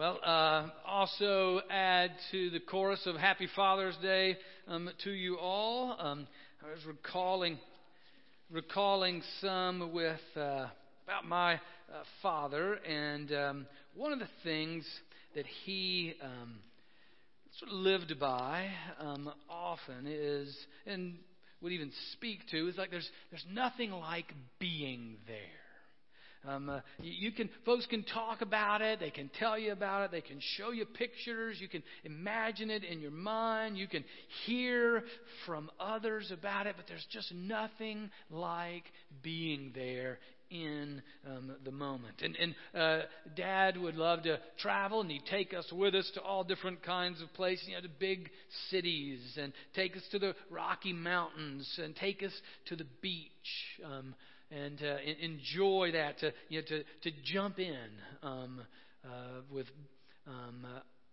Well, uh, also add to the chorus of Happy Father's Day um, to you all. Um, I was recalling, recalling some with uh, about my uh, father, and um, one of the things that he um, sort of lived by um, often is, and would even speak to, is like there's there's nothing like being there. Um, uh, you can, folks can talk about it. They can tell you about it. They can show you pictures. You can imagine it in your mind. You can hear from others about it. But there's just nothing like being there in um, the moment. And, and uh, Dad would love to travel, and he'd take us with us to all different kinds of places, you know, to big cities, and take us to the Rocky Mountains, and take us to the beach. Um, and uh, enjoy that to you know, to to jump in um, uh, with um,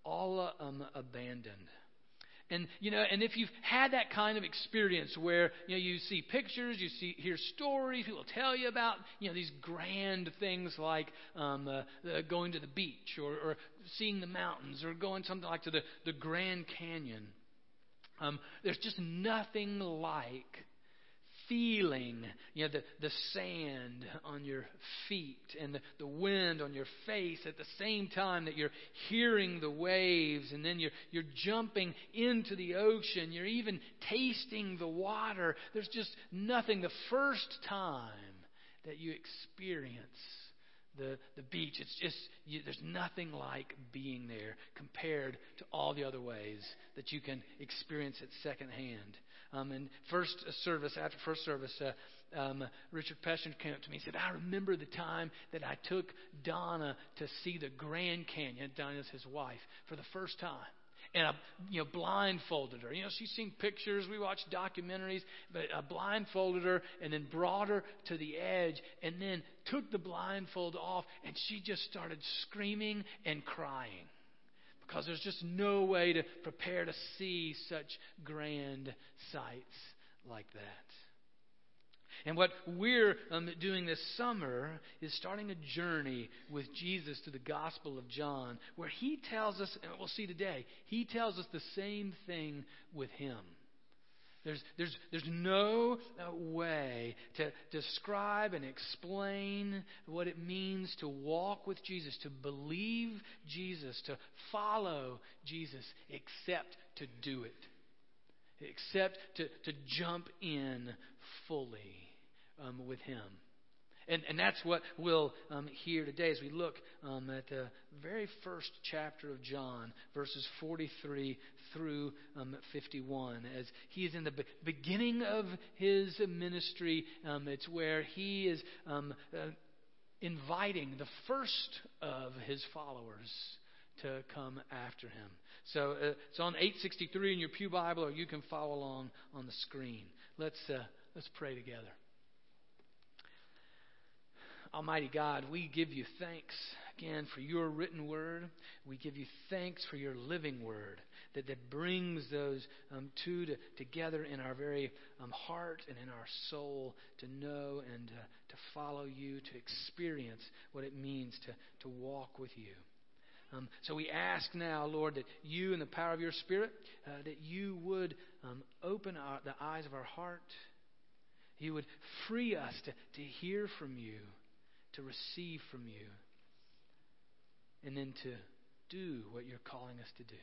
all um, abandoned. And you know, and if you've had that kind of experience where you know you see pictures, you see hear stories, people tell you about you know these grand things like um, uh, uh, going to the beach or, or seeing the mountains or going something like to the the Grand Canyon. Um, there's just nothing like feeling you know, the, the sand on your feet and the, the wind on your face at the same time that you're hearing the waves and then you're, you're jumping into the ocean. You're even tasting the water. There's just nothing. The first time that you experience the, the beach, it's just, you, there's nothing like being there compared to all the other ways that you can experience it secondhand. Um, and first service, after first service, uh, um, Richard Peshin came up to me and said, I remember the time that I took Donna to see the Grand Canyon. Donna's his wife for the first time. And I, you know, blindfolded her. You know, she's seen pictures. We watched documentaries, but I blindfolded her and then brought her to the edge and then took the blindfold off and she just started screaming and crying because there's just no way to prepare to see such grand sights like that. And what we're um, doing this summer is starting a journey with Jesus through the Gospel of John, where he tells us, and we'll see today, he tells us the same thing with him. There's, there's, there's no uh, way to describe and explain what it means to walk with Jesus, to believe Jesus, to follow Jesus, except to do it. Except to, to jump in fully um, with Him. And, and that's what we'll um, hear today as we look um, at the very first chapter of John, verses 43 through um, 51. As he is in the be- beginning of his ministry, um, it's where he is um, uh, inviting the first of his followers to come after him. So uh, it's on 863 in your Pew Bible, or you can follow along on the screen. Let's, uh, let's pray together. Almighty God, we give you thanks again for your written word. We give you thanks for your living word that, that brings those um, two to, together in our very um, heart and in our soul to know and uh, to follow you, to experience what it means to, to walk with you. Um, so we ask now, Lord, that you, in the power of your Spirit, uh, that you would um, open our, the eyes of our heart. You would free us to, to hear from you to receive from you, and then to do what you're calling us to do.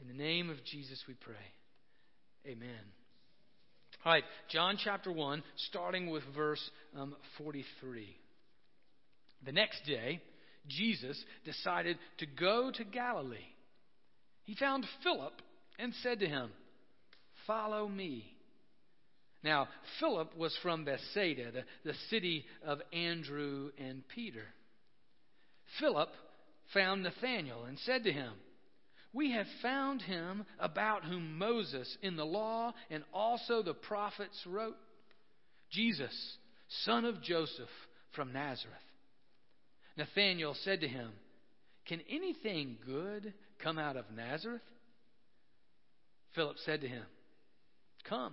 In the name of Jesus, we pray. Amen. All right, John chapter 1, starting with verse um, 43. The next day, Jesus decided to go to Galilee. He found Philip and said to him, Follow me. Now, Philip was from Bethsaida, the, the city of Andrew and Peter. Philip found Nathanael and said to him, We have found him about whom Moses in the law and also the prophets wrote Jesus, son of Joseph from Nazareth. Nathanael said to him, Can anything good come out of Nazareth? Philip said to him, Come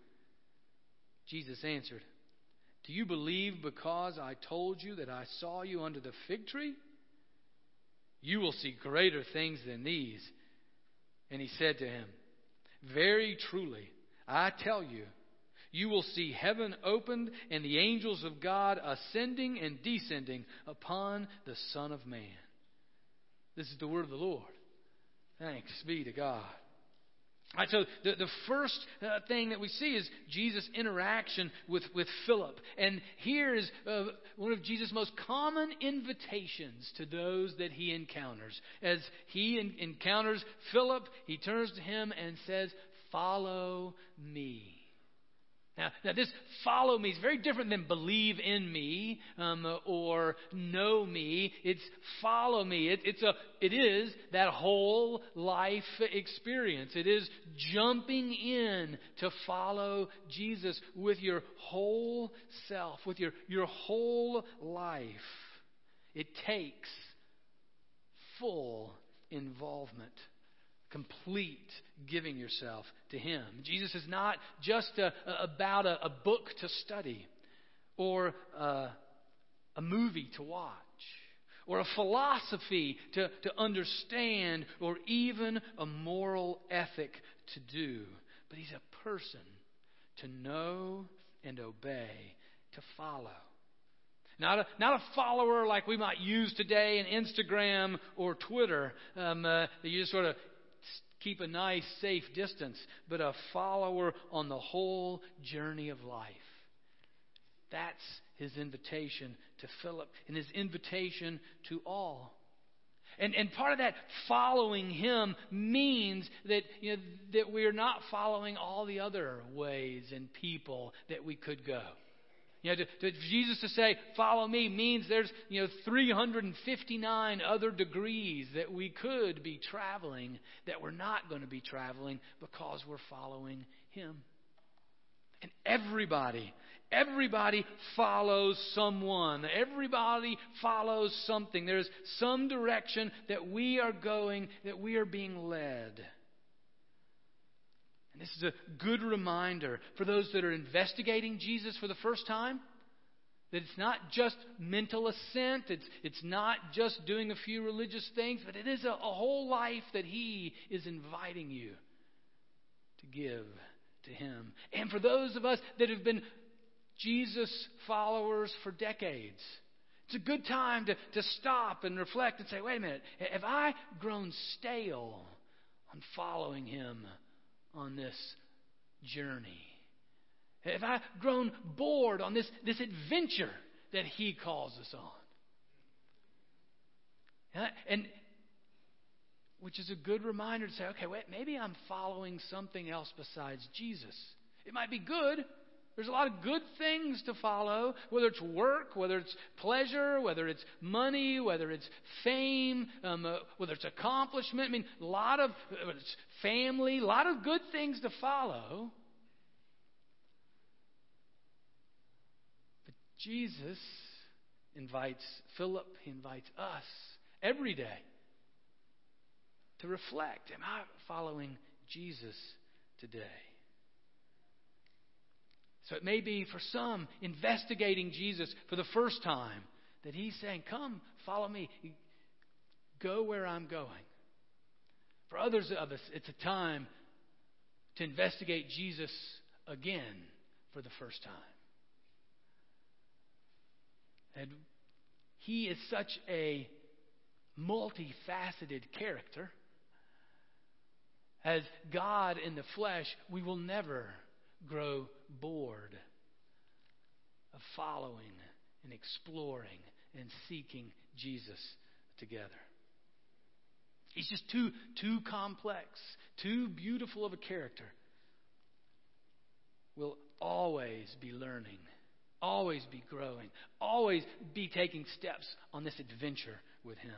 Jesus answered, Do you believe because I told you that I saw you under the fig tree? You will see greater things than these. And he said to him, Very truly, I tell you, you will see heaven opened and the angels of God ascending and descending upon the Son of Man. This is the word of the Lord. Thanks be to God. Right, so the, the first uh, thing that we see is Jesus' interaction with, with Philip. And here is uh, one of Jesus' most common invitations to those that he encounters. As he in, encounters Philip, he turns to him and says, Follow me. Now, now, this follow me is very different than believe in me um, or know me. It's follow me. It, it's a, it is that whole life experience. It is jumping in to follow Jesus with your whole self, with your, your whole life. It takes full involvement complete giving yourself to Him. Jesus is not just a, a, about a, a, book to study or a, movie to watch or a philosophy to, to understand or even a moral ethic to do. But He's a person to know and obey, to follow. Not a, not a follower like we might use today in Instagram or Twitter. Um, uh, you just sort of keep a nice, safe distance, but a follower on the whole journey of life. That's his invitation to Philip and his invitation to all. And, and part of that following him means that, you know, that we're not following all the other ways and people that we could go. You know, to, to Jesus to say, follow me means there's, you know, 359 other degrees that we could be traveling that we're not going to be traveling because we're following him. And everybody, everybody follows someone. Everybody follows something. There's some direction that we are going, that we are being led. And this is a good reminder for those that are investigating Jesus for the first time that it's not just mental assent, it's, it's not just doing a few religious things, but it is a, a whole life that He is inviting you to give to Him. And for those of us that have been Jesus followers for decades, it's a good time to, to stop and reflect and say, wait a minute, have I grown stale on following Him? On this journey? Have I grown bored on this, this adventure that He calls us on? And, which is a good reminder to say, okay, wait, maybe I'm following something else besides Jesus. It might be good, there's a lot of good things to follow, whether it's work, whether it's pleasure, whether it's money, whether it's fame, um, uh, whether it's accomplishment. I mean, a lot of family, a lot of good things to follow. But Jesus invites Philip, he invites us every day to reflect Am I following Jesus today? So it may be for some investigating Jesus for the first time that he's saying, Come, follow me. Go where I'm going. For others of us, it's a time to investigate Jesus again for the first time. And he is such a multifaceted character. As God in the flesh, we will never grow bored of following and exploring and seeking Jesus together. He's just too, too complex, too beautiful of a character. We'll always be learning always be growing, always be taking steps on this adventure with Him.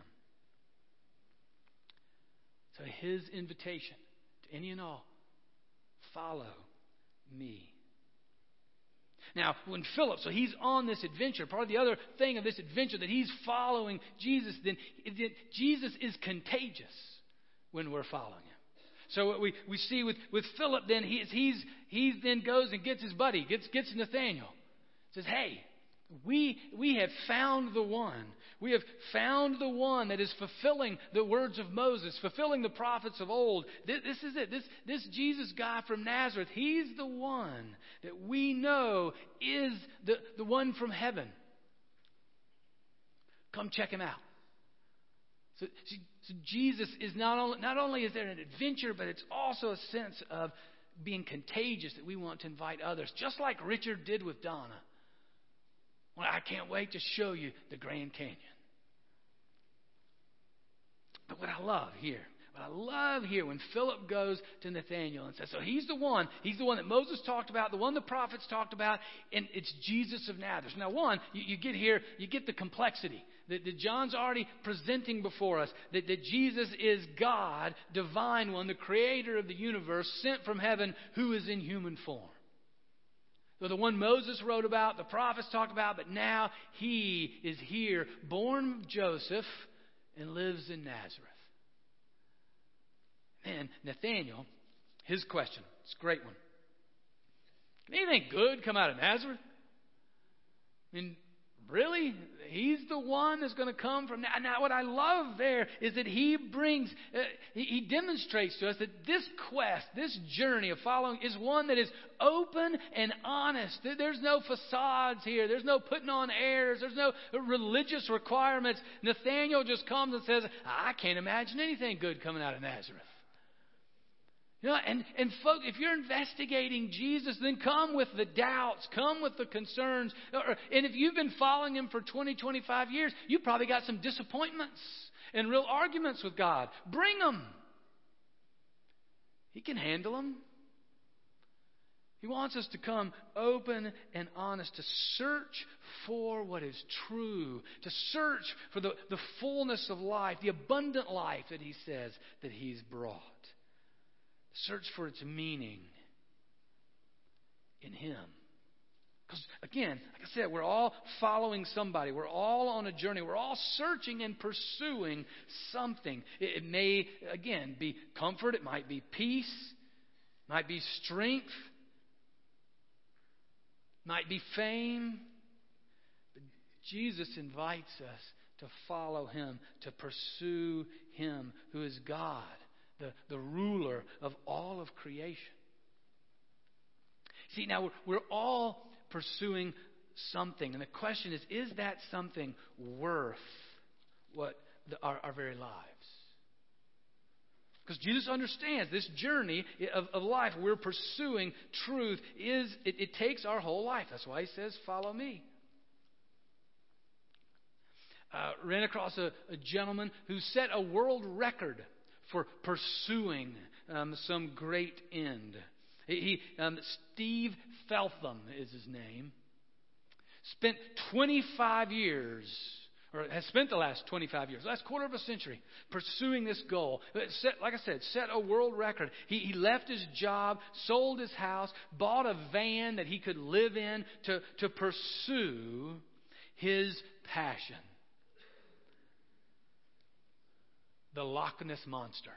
So, His invitation to any and all follow. Now, when Philip, so he's on this adventure, part of the other thing of this adventure that he's following Jesus, then Jesus is contagious when we're following him. So what we, we see with, with Philip then, he's, he's, he then goes and gets his buddy, gets, gets Nathaniel. Says, hey, we, we have found the one. We have found the one that is fulfilling the words of Moses, fulfilling the prophets of old. This, this, is it. This, this Jesus guy from Nazareth, he's the one that we know is the, the one from heaven. Come check him out. So, so Jesus is not only, not only is there an adventure, but it's also a sense of being contagious that we want to invite others, just like Richard did with Donna. Well, I can't wait to show you the Grand Canyon. But what I love here, what I love here when Philip goes to Nathanael and says, So he's the one, he's the one that Moses talked about, the one the prophets talked about, and it's Jesus of Nazareth. Now, one, you, you get here, you get the complexity that, that John's already presenting before us that, that Jesus is God, divine one, the creator of the universe, sent from heaven, who is in human form. So the one Moses wrote about, the prophets talk about, but now he is here, born of Joseph, and lives in Nazareth. And Nathaniel, his question, it's a great one. Can anything good come out of Nazareth? I mean, Really? He's the one that's going to come from now. Now, what I love there is that he brings, uh, he, he demonstrates to us that this quest, this journey of following, is one that is open and honest. There's no facades here. There's no putting on airs. There's no religious requirements. Nathaniel just comes and says, I can't imagine anything good coming out of Nazareth. You know, and, and folks, if you're investigating Jesus, then come with the doubts, come with the concerns. And if you've been following him for 20, 25 years, you probably got some disappointments and real arguments with God. Bring them. He can handle them. He wants us to come open and honest, to search for what is true, to search for the, the fullness of life, the abundant life that He says that He's brought. Search for its meaning in Him. Because, again, like I said, we're all following somebody. We're all on a journey. We're all searching and pursuing something. It, may, again, be comfort. It might be peace. It might be strength. It might be fame. But Jesus invites us to follow Him, to pursue Him who is God the, the ruler of all of creation. See, now we're, we're all pursuing something, and the question is is that something worth what the, our, our very lives? Because Jesus understands this journey of, of, life we're pursuing truth is it, it takes our whole life. That's why he says, "Follow me." Uh, ran across a, a gentleman who set a world record for pursuing um, some great end. He, um, Steve Feltham is his name. Spent 25 years, or has spent the last 25 years, last quarter of a century, pursuing this goal. Set, like I said, set a world record. He, he left his job, sold his house, bought a van that he could live in to, to pursue his passion the Loch Ness Monster.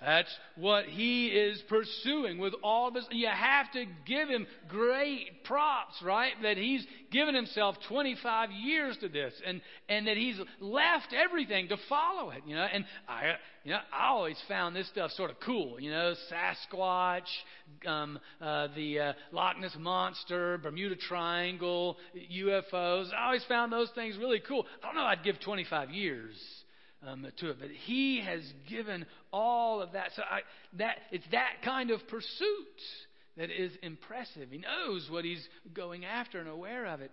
That's what he is pursuing with all of this. You have to give him great props, right? That he's given himself 25 years to this and, and that he's left everything to follow it, you know. And I, you know, I always found this stuff sort of cool, you know, Sasquatch, um, uh, the uh, Loch Ness Monster, Bermuda Triangle, UFOs. I always found those things really cool. I don't know I'd give 25 years um, to it. But he has given all of that. So I, that it's that kind of pursuit that is impressive. He knows what he's going after and aware of it.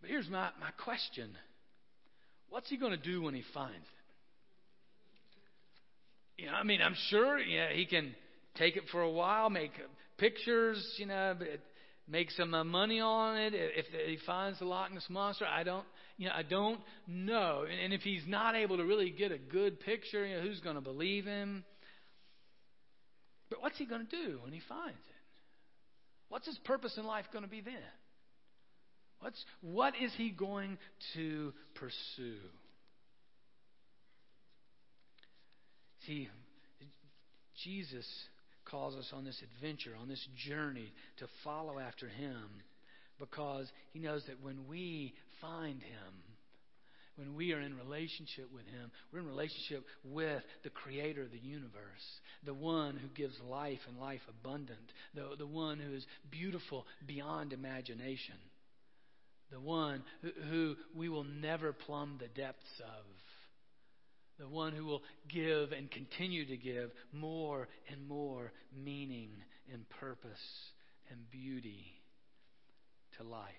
But here's my, my question What's he going to do when he finds it? You know, I mean, I'm sure yeah, he can take it for a while, make pictures, you know, make some money on it. If he finds the Loch Ness monster, I don't, you know, I don't know. And, and if he's not able to really get a good picture, you know, who's going to believe him? But what's he going to do when he finds it? What's his purpose in life going to be then? What's, what is he going to pursue? See, Jesus calls us on this adventure, on this journey to follow after him because he knows that when we find him, when we are in relationship with him, we're in relationship with the creator of the universe, the one who gives life and life abundant, the, the one who is beautiful beyond imagination, the one who, who we will never plumb the depths of the one who will give and continue to give more and more meaning and purpose and beauty life.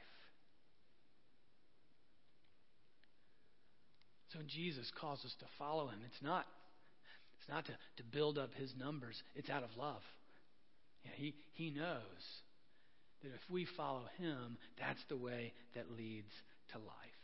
So Jesus calls us to follow him, it's not it's not to, to build up his numbers, it's out of love. He, he knows that if we follow him, that's the way that leads to life.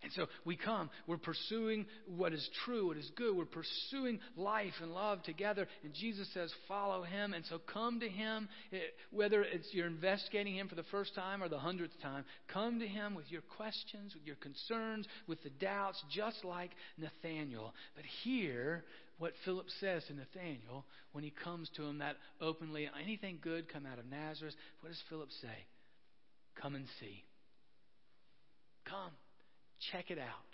And so we come, we're pursuing what is true, what is good. We're pursuing life and love together. And Jesus says, follow him. And so come to him, eh, whether it's you're investigating him for the first time or the hundredth time. Come to him with your questions, with your concerns, with the doubts, just like Nathaniel. But hear what Philip says to Nathaniel when he comes to him that openly, anything good come out of Nazareth. What does Philip say? Come and see. Come. Check it out.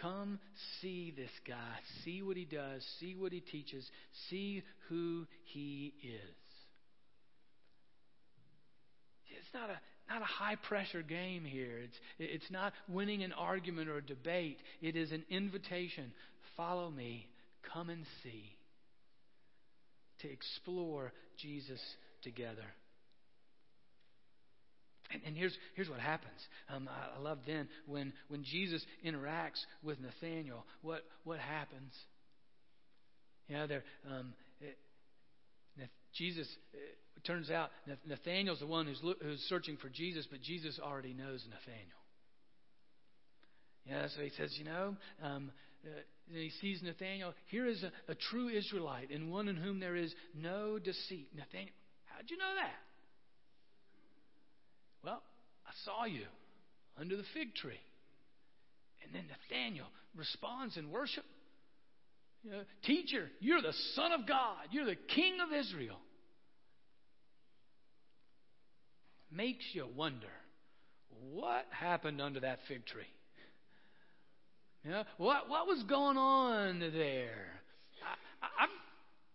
Come see this guy. See what he does. See what he teaches. See who he is. It's not a not a high pressure game here. It's it's not winning an argument or a debate. It is an invitation. Follow me. Come and see. To explore Jesus together. And, and here's, here's what happens. Um, I, I love then when, when Jesus interacts with Nathaniel, what, what happens? You know, there, um, it, Jesus, it turns out Nathaniel's the one who's, who's searching for Jesus, but Jesus already knows Nathaniel. Yeah, so he says, you know, um, uh, he sees Nathaniel. Here is a, a true Israelite, and one in whom there is no deceit. Nathaniel, how'd you know that? Well, I saw you under the fig tree. And then Nathaniel responds in worship. You know, Teacher, you're the Son of God. You're the King of Israel. Makes you wonder what happened under that fig tree? You know, what, what was going on there? I, I,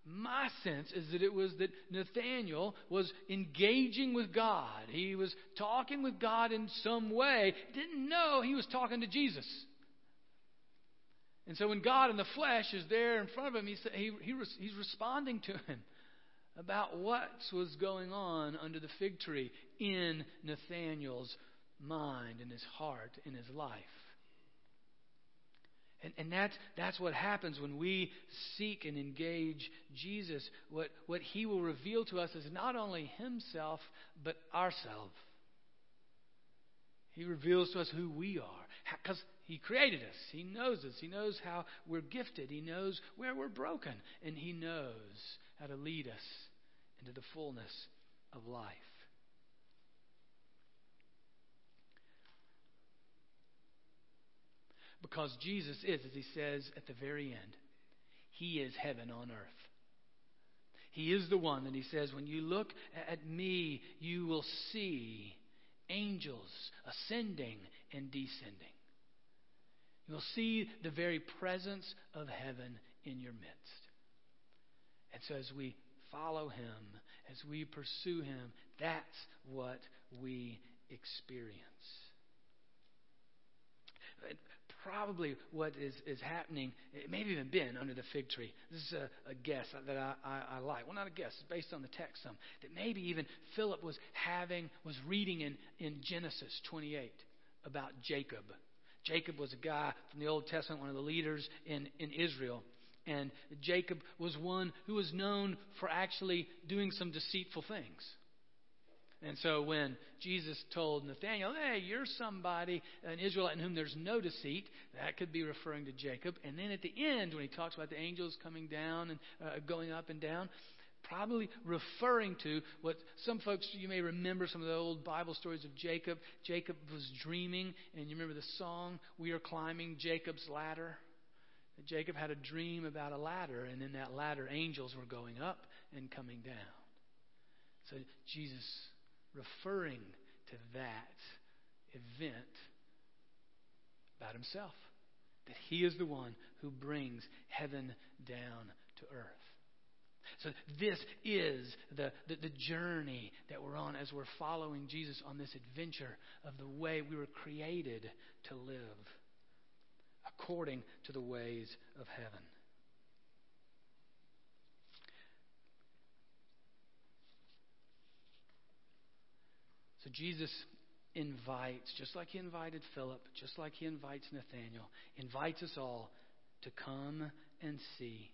my sense is that it was that Nathaniel was engaging with God. He was talking with God in some way. Didn't know he was talking to Jesus. And so when God in the flesh is there in front of him, he, he, he, he's responding to him about what was going on under the fig tree in Nathaniel's mind, in his heart, in his life. And, and that's, that's what happens when we seek and engage Jesus. What, what he will reveal to us is not only himself, but ourselves. He reveals to us who we are. Because he created us. He knows us. He knows how we're gifted. He knows where we're broken. And he knows how to lead us into the fullness of life. Because Jesus is, as he says at the very end, he is heaven on earth. He is the one that he says, when you look at me, you will see angels ascending and descending. You will see the very presence of heaven in your midst. And so as we follow him, as we pursue him, that's what we experience probably what is, is happening. It may have even been under the fig tree. This is a, a guess that I, I, I like. Well, not a guess. It's based on the text some. That maybe even Philip was having, was reading in, in Genesis 28 about Jacob. Jacob was a guy from the Old Testament, one of the leaders in, in Israel. And Jacob was one who was known for actually doing some deceitful things. And so when Jesus told Nathanael, hey, you're somebody, an Israelite in whom there's no deceit, that could be referring to Jacob. And then at the end, when he talks about the angels coming down and uh, going up and down, probably referring to what some folks, you may remember some of the old Bible stories of Jacob. Jacob was dreaming, and you remember the song, We Are Climbing Jacob's Ladder? Jacob had a dream about a ladder, and in that ladder, angels were going up and coming down. So Jesus referring to that event about himself. That he is the one who brings heaven down to earth. So, this is the, the, the, journey that we're on as we're following Jesus on this adventure of the way we were created to live according to the ways of heaven. So Jesus invites, just like he invited Philip, just like he invites Nathanael, invites us all to come and see.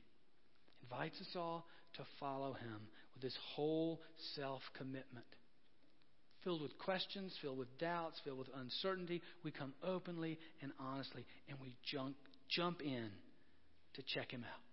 Invites us all to follow him with this whole self commitment. Filled with questions, filled with doubts, filled with uncertainty, we come openly and honestly and we jump, jump in to check him out.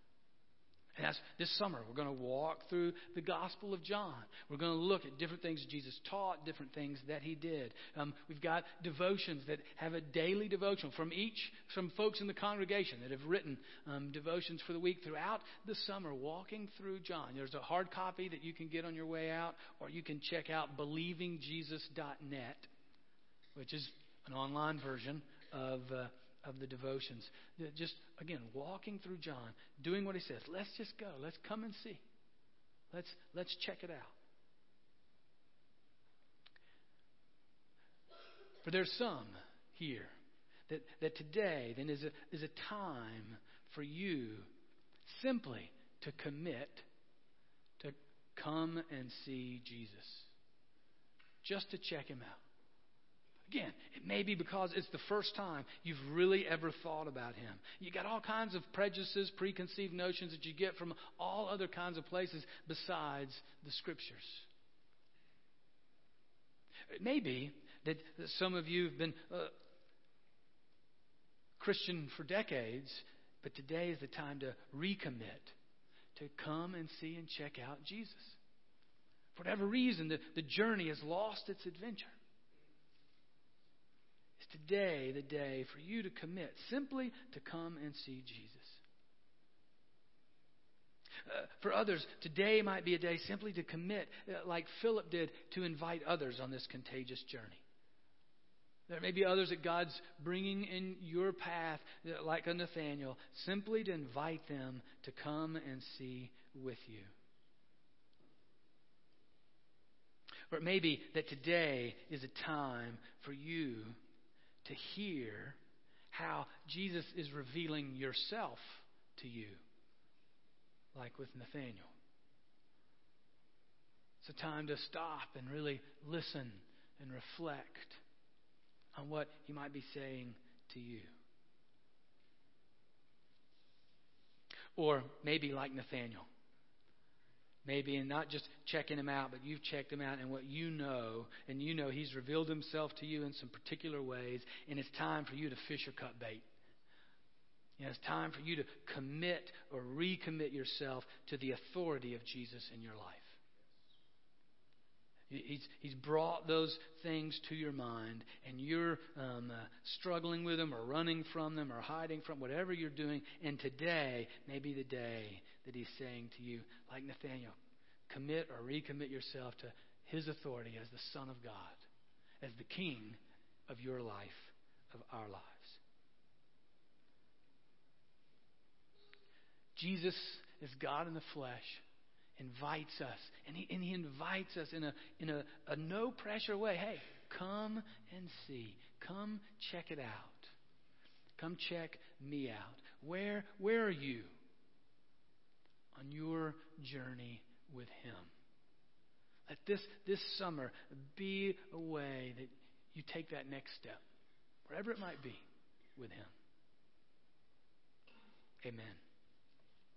That's this summer. We're going to walk through the Gospel of John. We're going to look at different things Jesus taught, different things that he did. Um, we've got devotions that have a daily devotion from each, from folks in the congregation that have written um, devotions for the week throughout the summer, walking through John. There's a hard copy that you can get on your way out, or you can check out believingjesus.net, which is an online version of. Uh, of the devotions. Just, again, walking through John, doing what he says. Let's just go. Let's come and see. Let's, let's check it out. For there's some here that, that today then is a, is a time for you simply to commit to come and see Jesus. Just to check him out. Again, it may be because it's the first time you've really ever thought about him. You got all kinds of prejudices, preconceived notions that you get from all other kinds of places besides the scriptures. It may be that, some of you have been uh, Christian for decades, but today is the time to recommit, to come and see and check out Jesus. For whatever reason, the, the journey has lost its adventure today the day for you to commit simply to come and see Jesus. Uh, for others, today might be a day simply to commit, uh, like Philip did, to invite others on this contagious journey. There may be others that God's bringing in your path, uh, like a Nathaniel, simply to invite them to come and see with you. Or it may be that today is a time for you to hear how Jesus is revealing yourself to you, like with Nathaniel. It's a time to stop and really listen and reflect on what he might be saying to you. Or maybe like Nathaniel maybe and not just checking him out, but you've checked him out and what you know, and you know he's revealed himself to you in some particular ways, and it's time for you to fish or cut bait. It's time for you to commit or recommit yourself to the authority of Jesus in your life. He's, he's brought those things to your mind, and you're um, uh, struggling with them or running from them or hiding from whatever you're doing. And today may be the day that He's saying to you, like Nathaniel, commit or recommit yourself to His authority as the Son of God, as the King of your life, of our lives. Jesus is God in the flesh invites us. And he, and he invites us in, a, in a, a no pressure way. Hey, come and see. Come check it out. Come check me out. Where, where are you on your journey with Him? Let this, this summer be a way that you take that next step, wherever it might be, with Him. Amen.